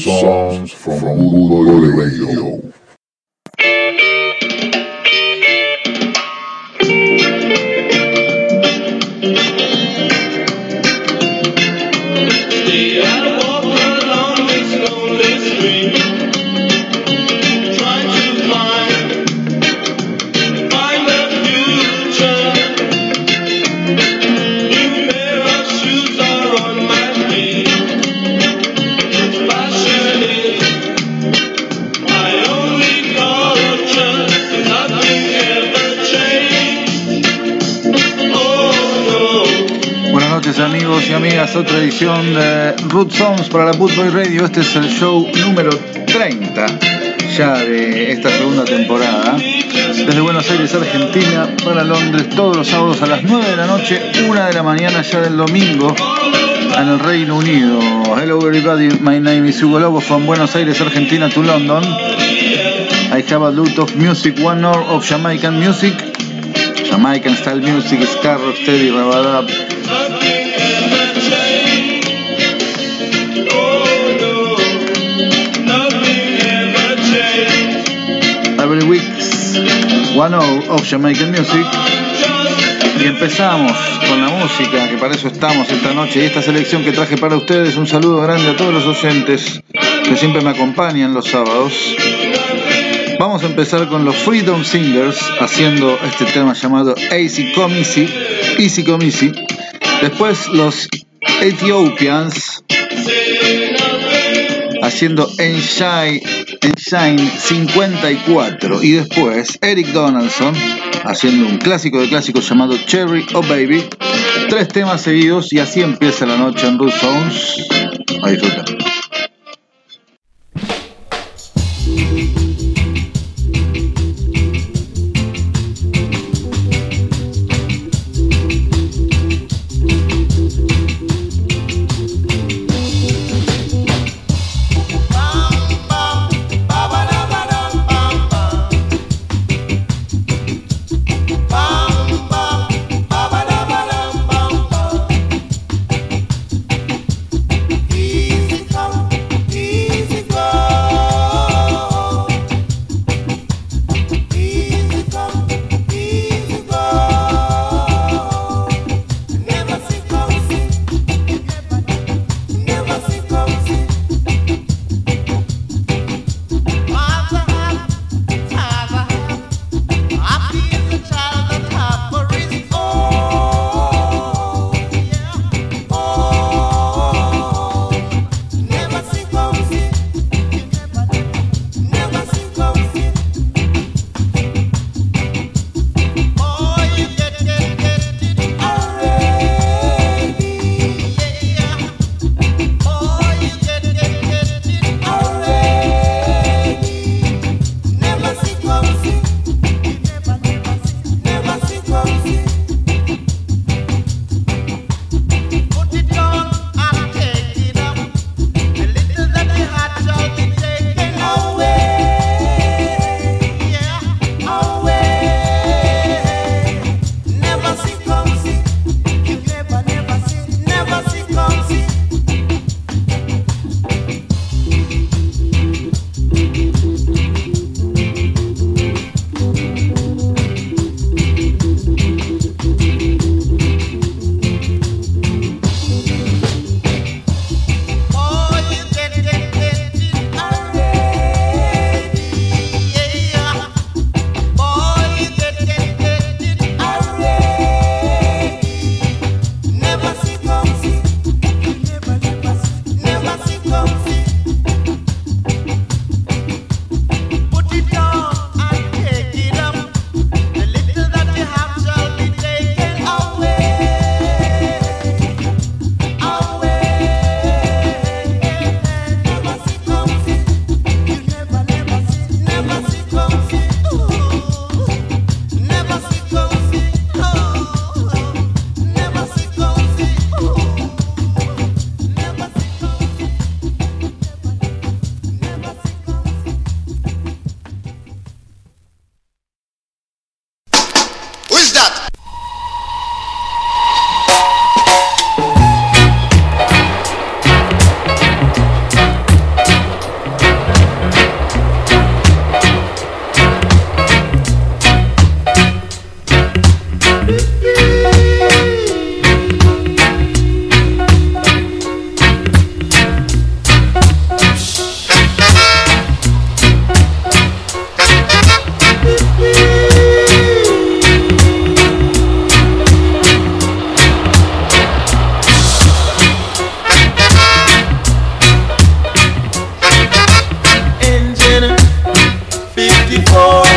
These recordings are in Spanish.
Songs from Good Radio. Otra edición de Root Songs para la Bootboy Radio. Este es el show número 30 ya de esta segunda temporada. Desde Buenos Aires, Argentina, para Londres, todos los sábados a las 9 de la noche, 1 de la mañana ya del domingo en el Reino Unido. Hello everybody, my name is Hugo Lobo from Buenos Aires, Argentina to London. I have a lot of music, one hour of Jamaican music, Jamaican style music, ska, rocksteady, rabadab, One of Jamaican Music. Y empezamos con la música, que para eso estamos esta noche. Y esta selección que traje para ustedes, un saludo grande a todos los oyentes que siempre me acompañan los sábados. Vamos a empezar con los Freedom Singers haciendo este tema llamado Easy Come Easy, Easy. Después los Ethiopians haciendo Enshine, Enshine 54 y después Eric Donaldson haciendo un clásico de clásicos llamado Cherry Oh Baby. Tres temas seguidos y así empieza la noche en Root Songs. A disfrutar. before.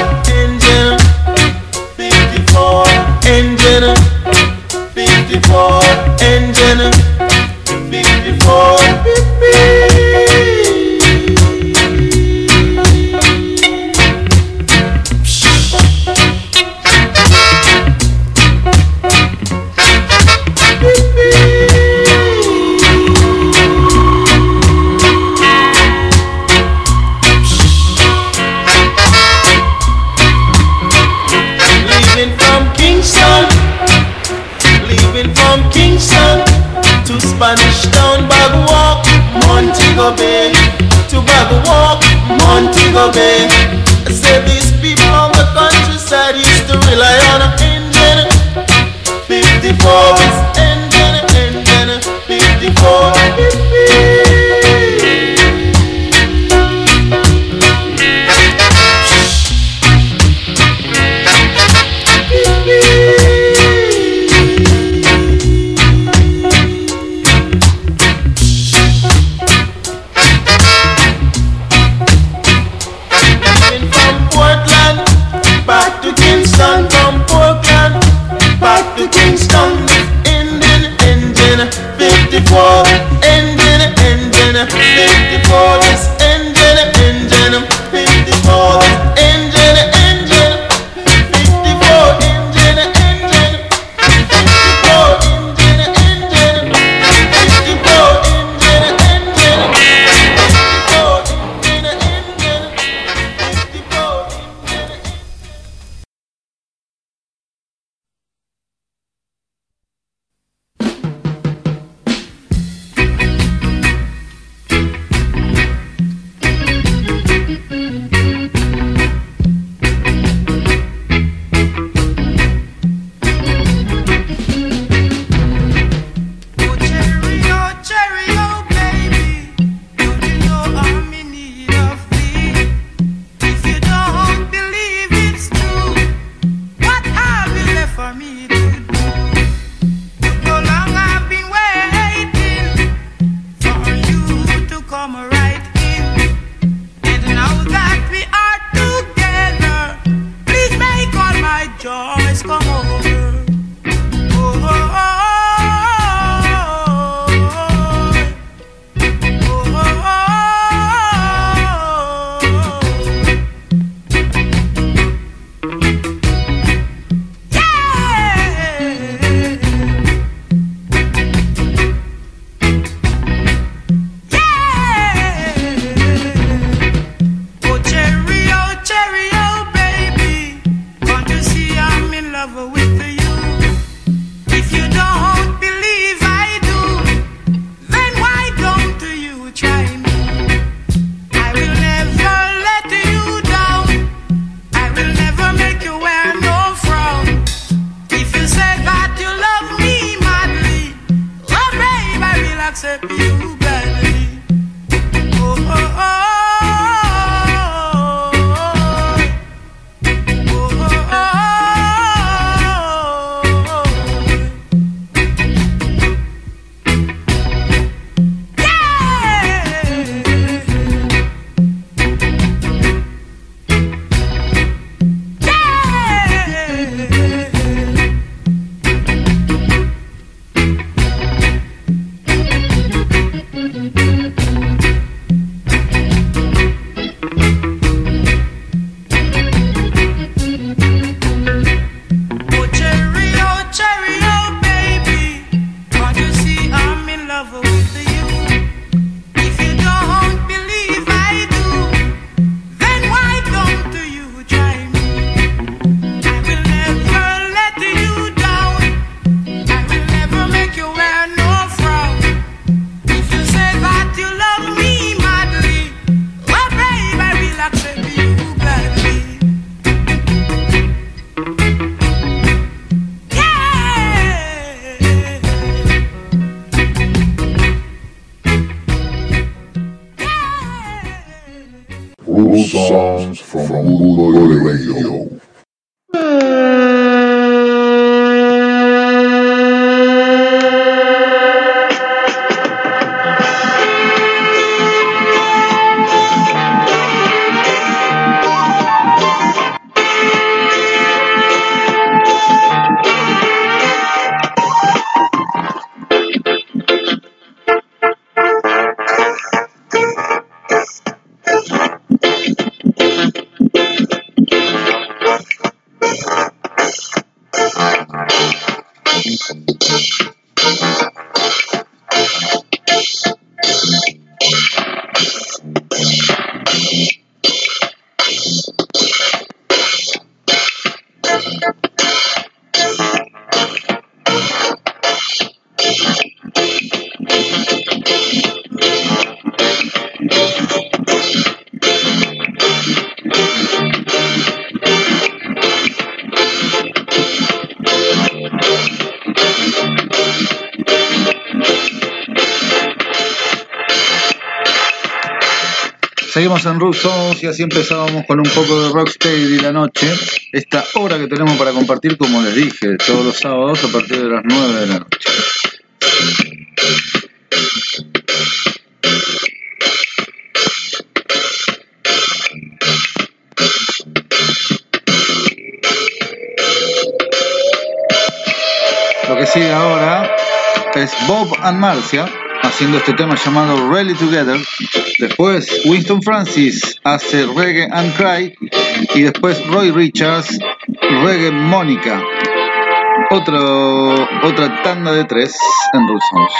Seguimos en Rock y así empezábamos con un poco de Rocksteady la noche. Esta hora que tenemos para compartir, como les dije, todos los sábados a partir de las 9 de la noche. Lo que sigue ahora es Bob and Marcia haciendo este tema llamado Rally Together. Después Winston Francis hace Reggae and Cry. Y después Roy Richards, Reggae Mónica. Otra tanda de tres en Rusos.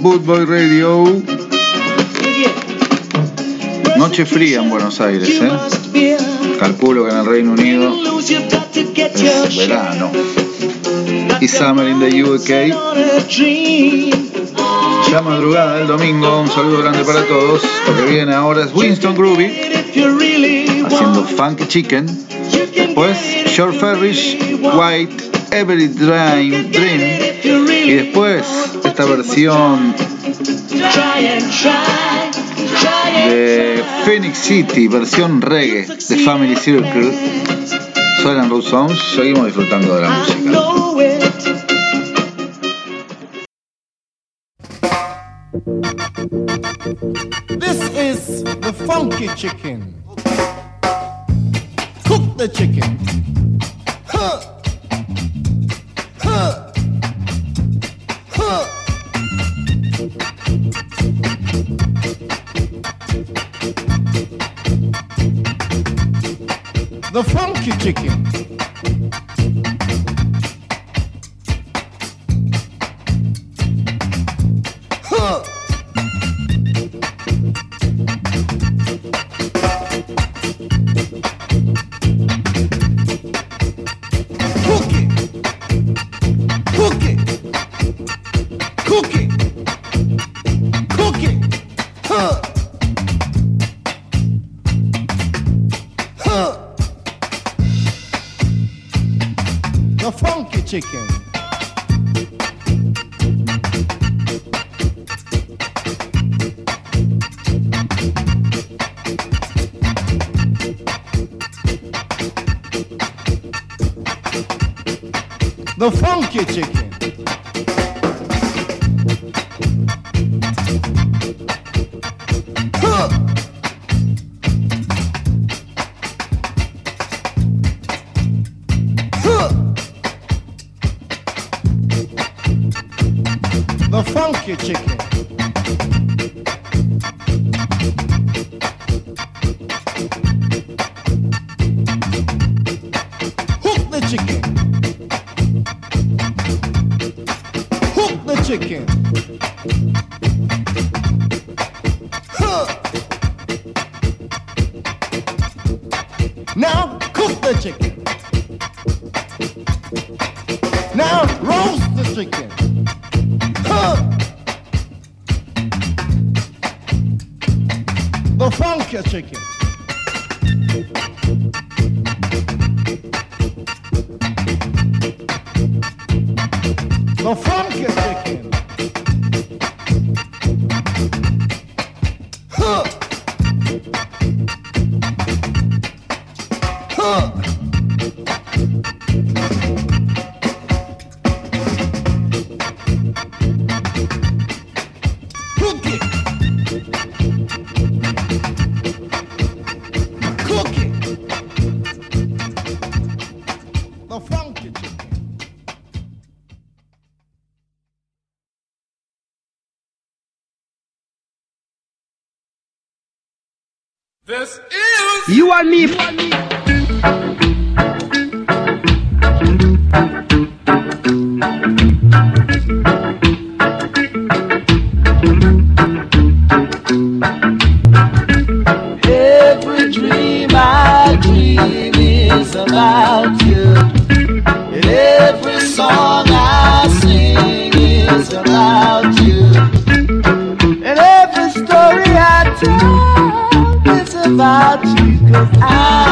Boot Boy Radio. Noche fría en Buenos Aires, ¿eh? Calculo que en el Reino Unido es verano. Y Summer in the UK. Ya madrugada del domingo, un saludo grande para todos. Lo que viene ahora es Winston Groovy haciendo Funky Chicken. Después it Short Ferris. White, Every Dream, Dream. Y después esta versión de. Phoenix City, versión reggae de Family Circle. Suenan Road Songs, seguimos disfrutando de la música. The funky chicken. the funky chicken. The funky chicken. Every dream I dream is about you. Every song I sing is about you. And every story I tell is about you. Cause I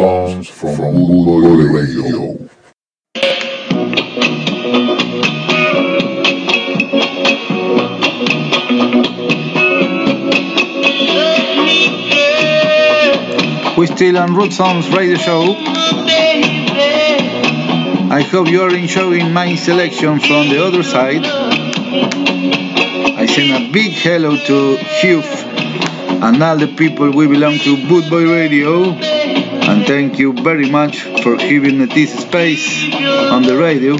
songs from Budo Radio. We still on Root Sounds Radio Show. I hope you are enjoying my selection from the other side. I send a big hello to Hugh and all the people we belong to Boot Boy Radio. And thank you very much for giving me this space on the radio.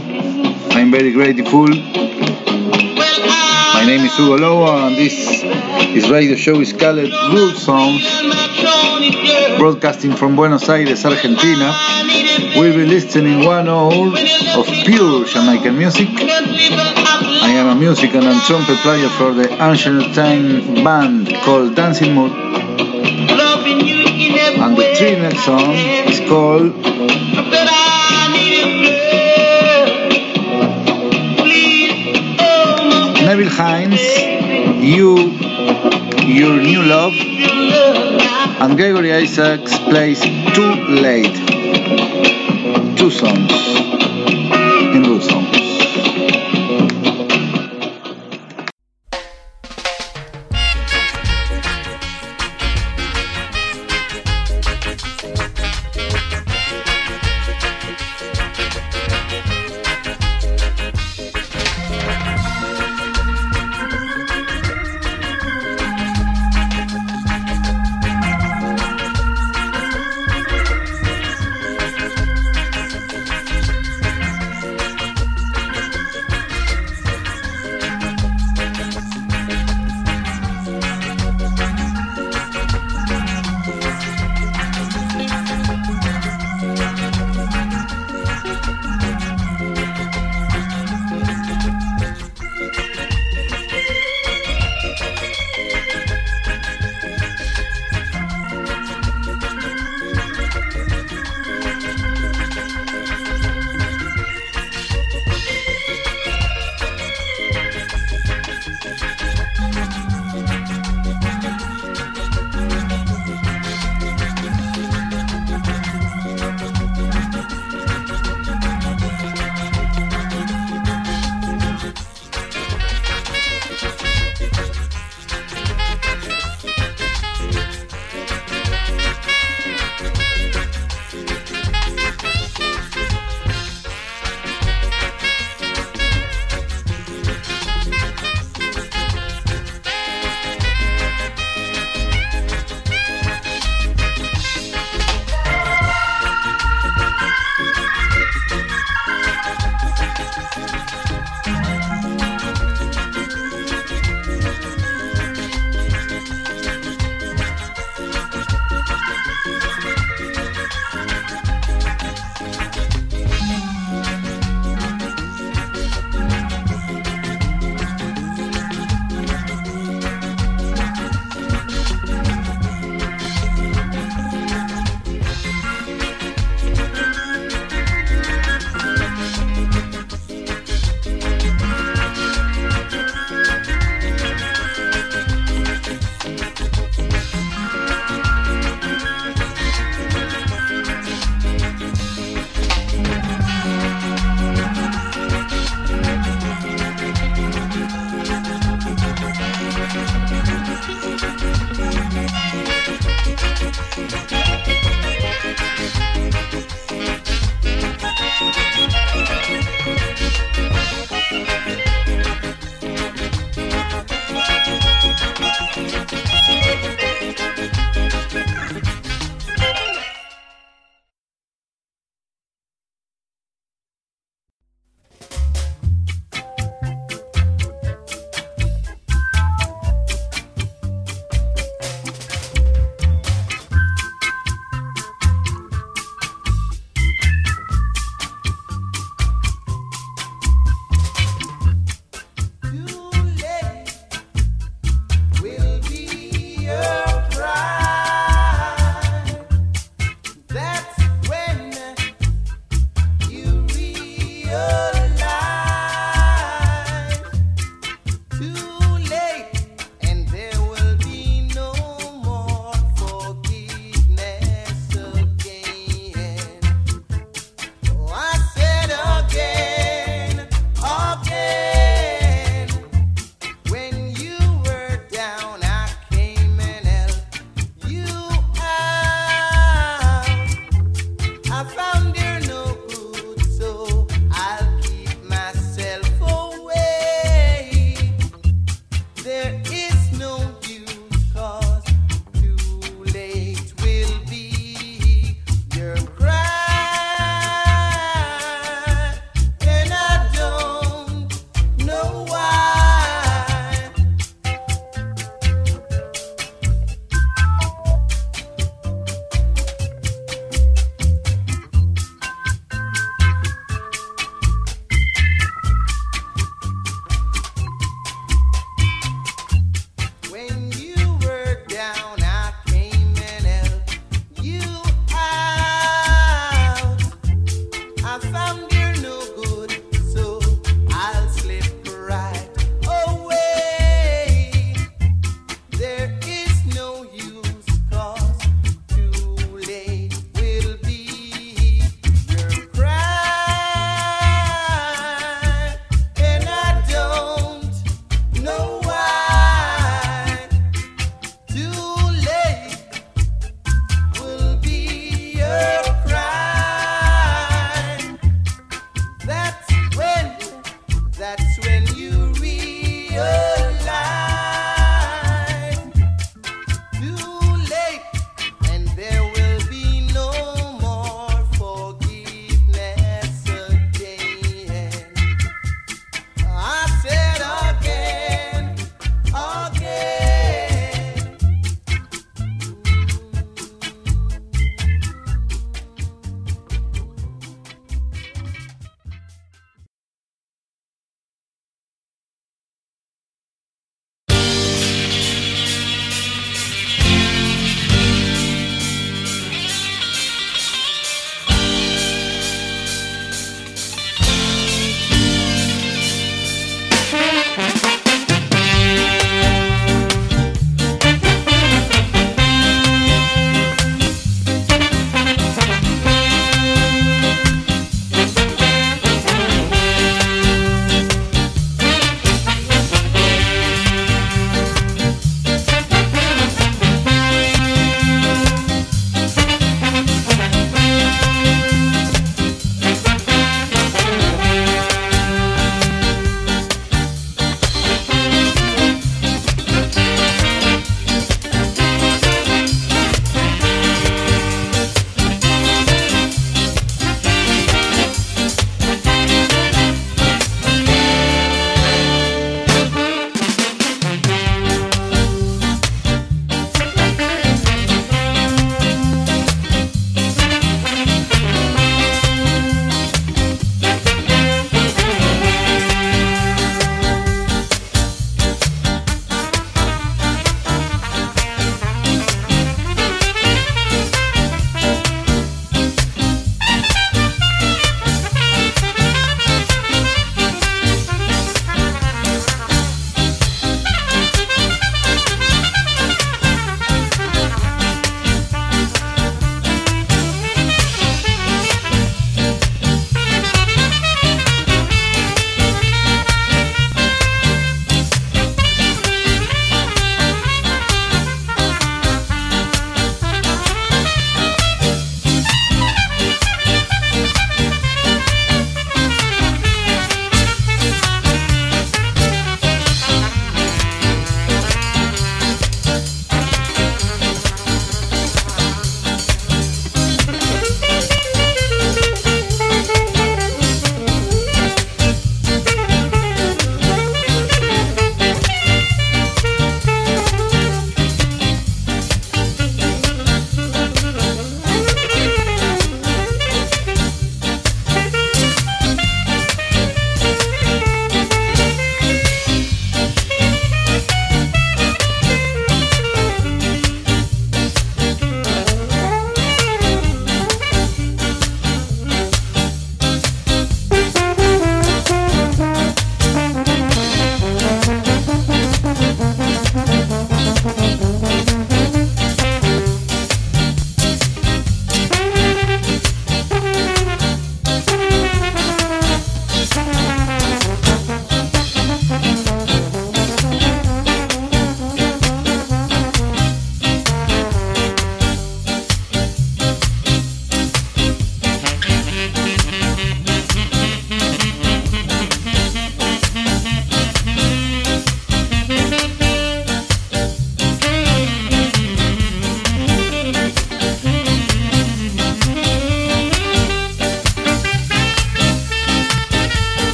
I'm very grateful. My name is Hugo Loa and this, is radio show is called Root Sounds broadcasting from Buenos Aires, Argentina. We'll be listening one hour of pure Jamaican music. I am a musician and trumpet player for the Ancient Time band called Dancing Mood. Next song is called Neville Hines, You, Your New Love, and Gregory Isaacs plays Too Late. Two songs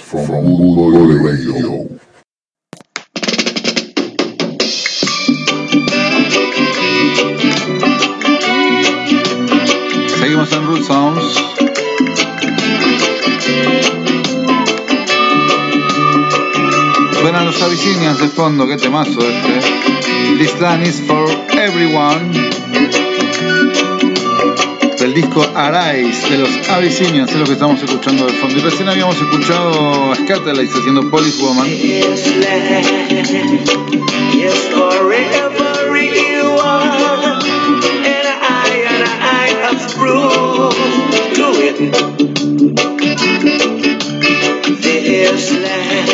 from Radio. Seguimos en Root Sounds. Suenan los Abyssinians de fondo, qué temazo este. This land is for everyone. Del disco Arise de los Abyssinians es lo que estamos escuchando de fondo. Y recién habíamos escuchado a Scatterlights haciendo Polish Woman.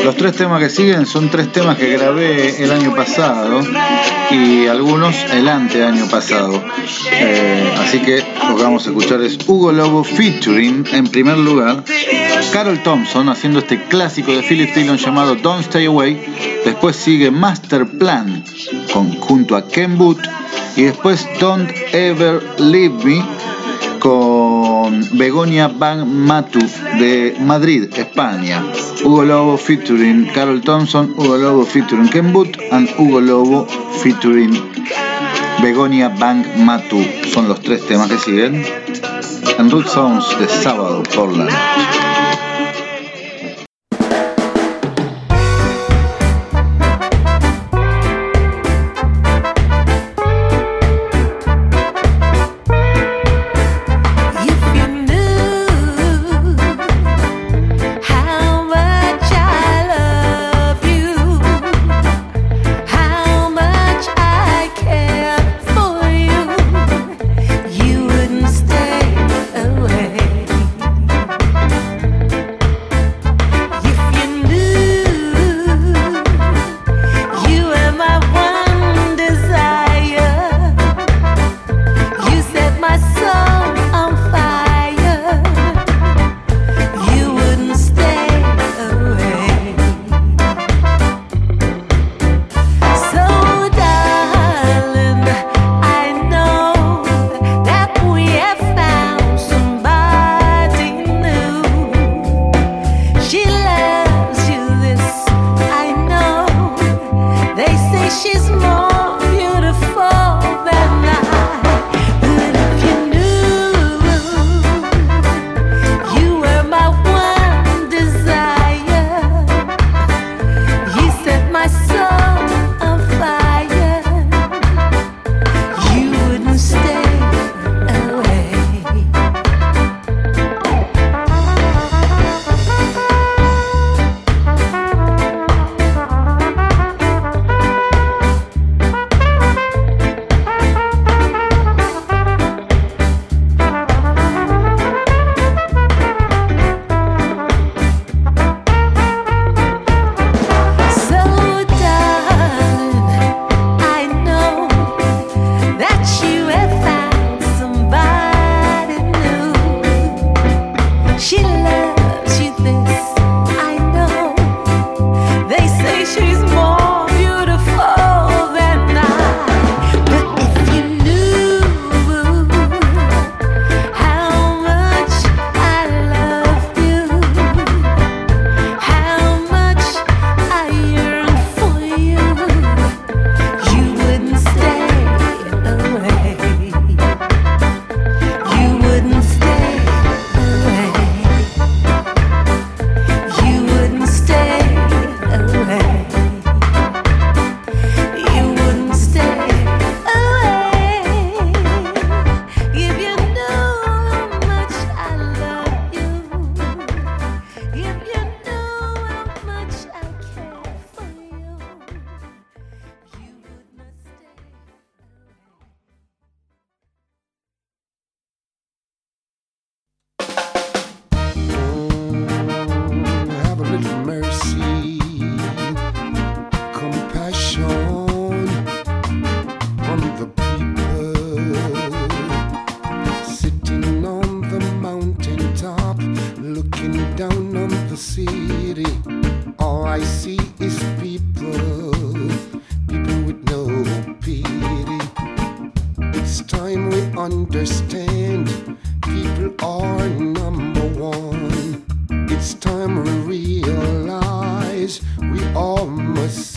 Los tres temas que siguen son tres temas que grabé el año pasado y algunos el ante año pasado. Eh, así que lo que vamos a escuchar es Hugo Lobo featuring en primer lugar Carol Thompson haciendo este clásico de Philip Dillon llamado Don't Stay Away. Después sigue Master Plan con, junto a Ken Booth y después Don't Ever Leave Me con Begonia Van Matu de Madrid, España. Hugo Lobo featuring Carol Thompson, Hugo Lobo featuring Ken Booth and Hugo Lobo featuring Begonia Van Matu. Son los tres temas que siguen en Root Sounds de sábado por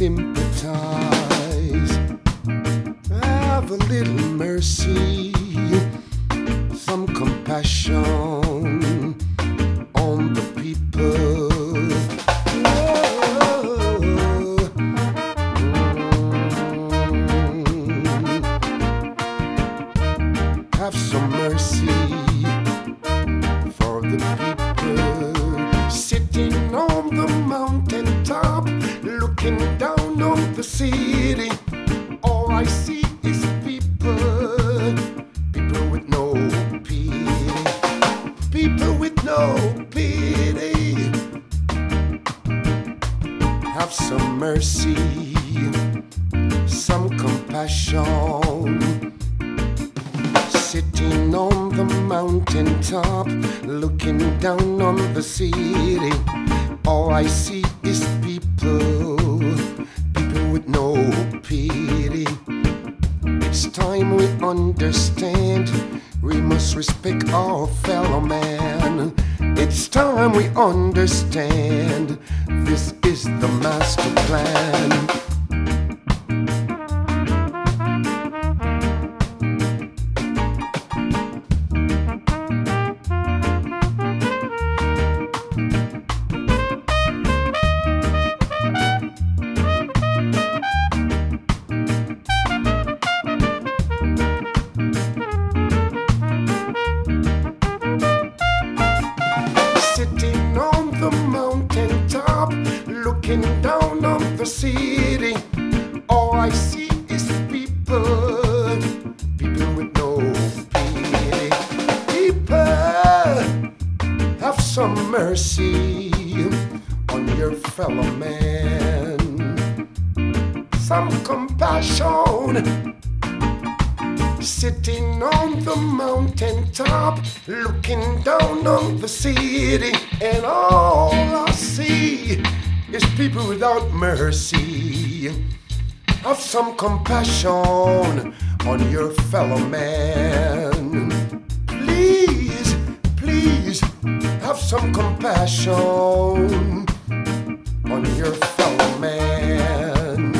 simple. fellow man some compassion. Sitting on the mountain top, looking down on the city, and all I see is people without mercy. Have some compassion on your fellow man. Please, please, have some compassion your fellow man.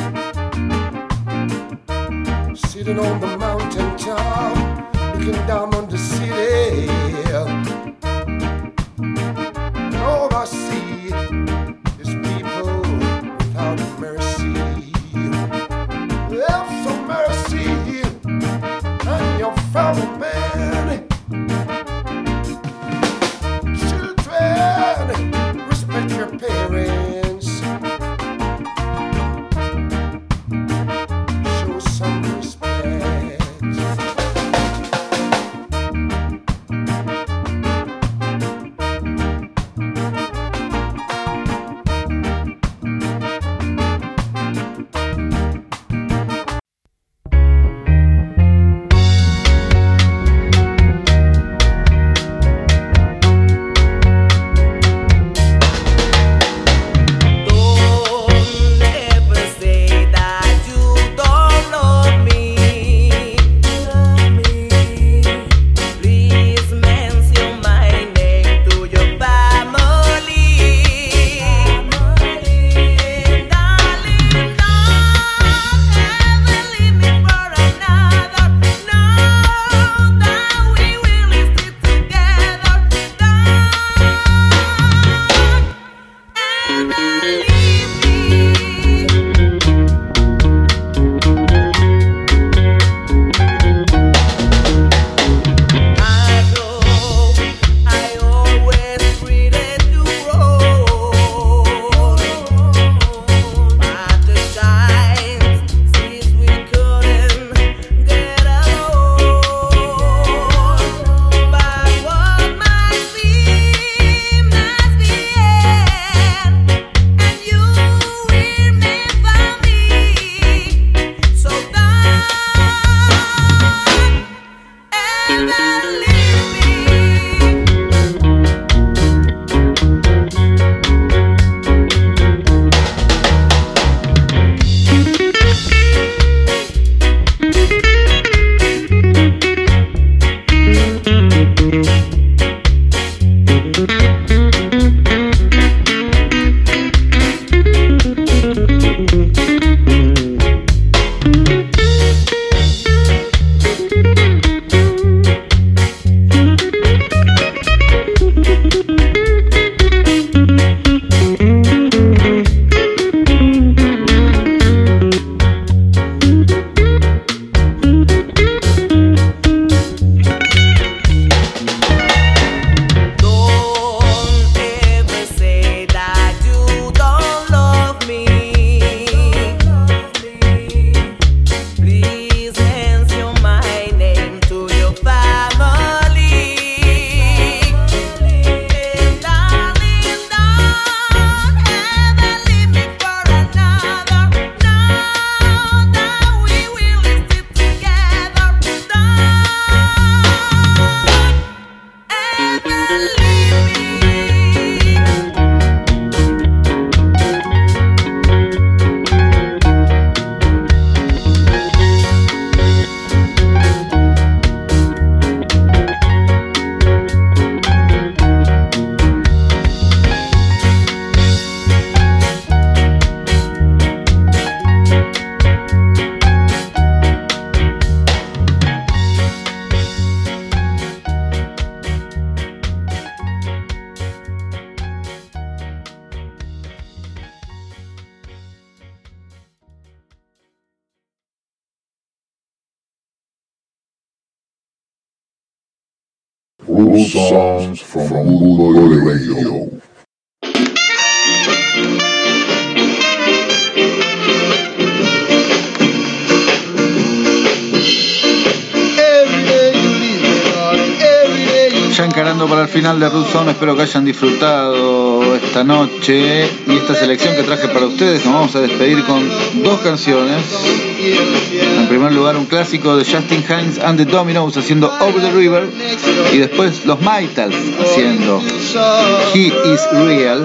Sitting on the mountain top, looking down on espero que hayan disfrutado esta noche y esta selección que traje para ustedes. Nos vamos a despedir con dos canciones. En primer lugar, un clásico de Justin Hines and the Dominoes haciendo Over the River y después los Maitals haciendo He is Real.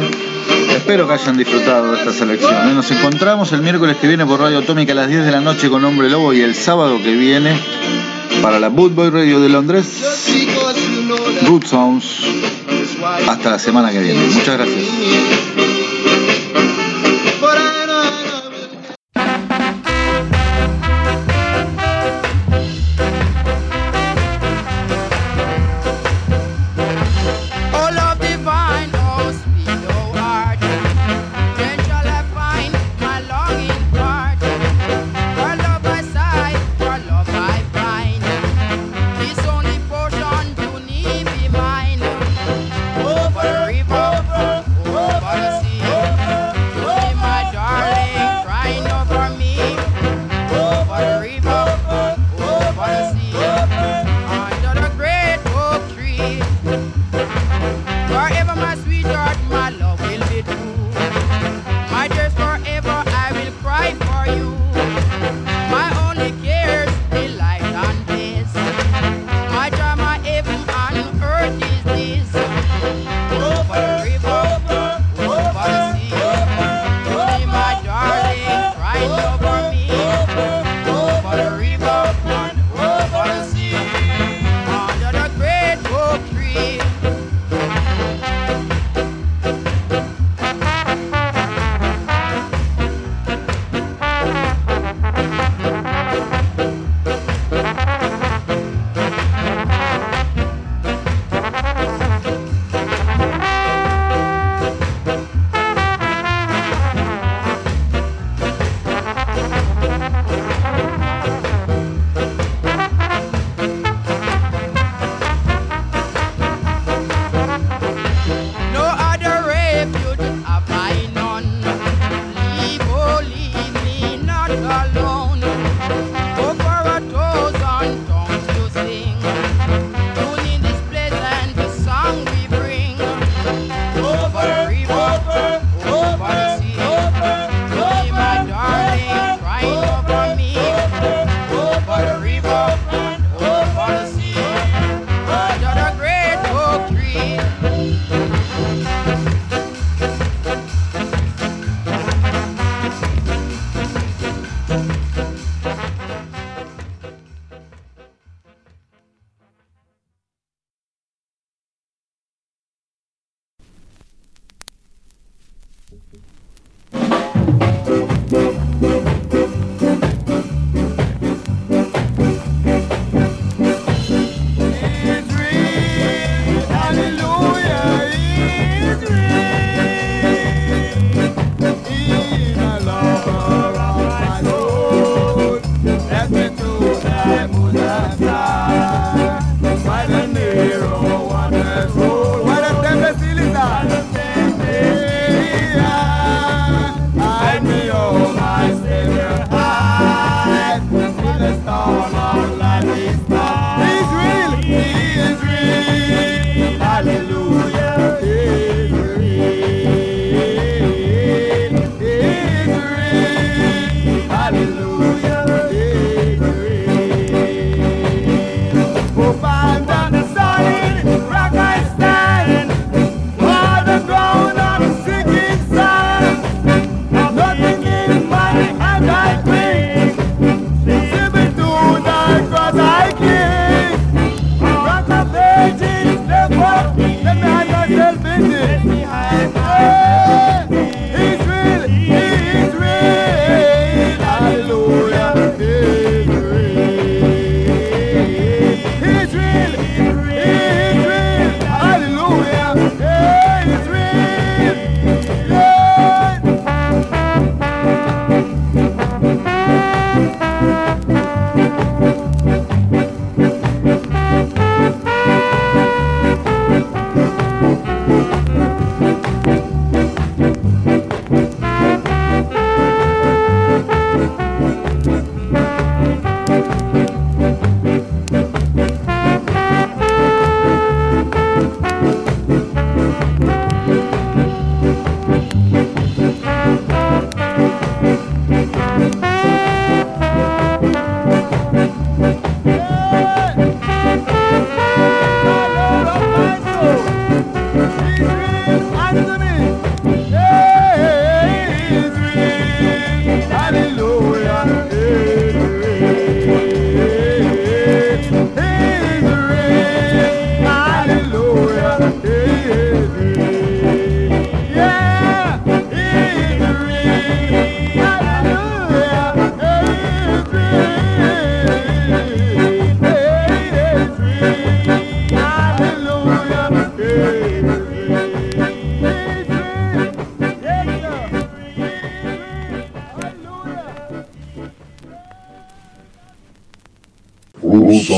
Espero que hayan disfrutado de esta selección. Nos encontramos el miércoles que viene por Radio Atómica a las 10 de la noche con Hombre Lobo y el sábado que viene para la Bootboy Radio de Londres, Root Sounds. Hasta la semana que viene. Muchas gracias.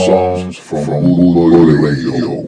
Songs from Boy Radio.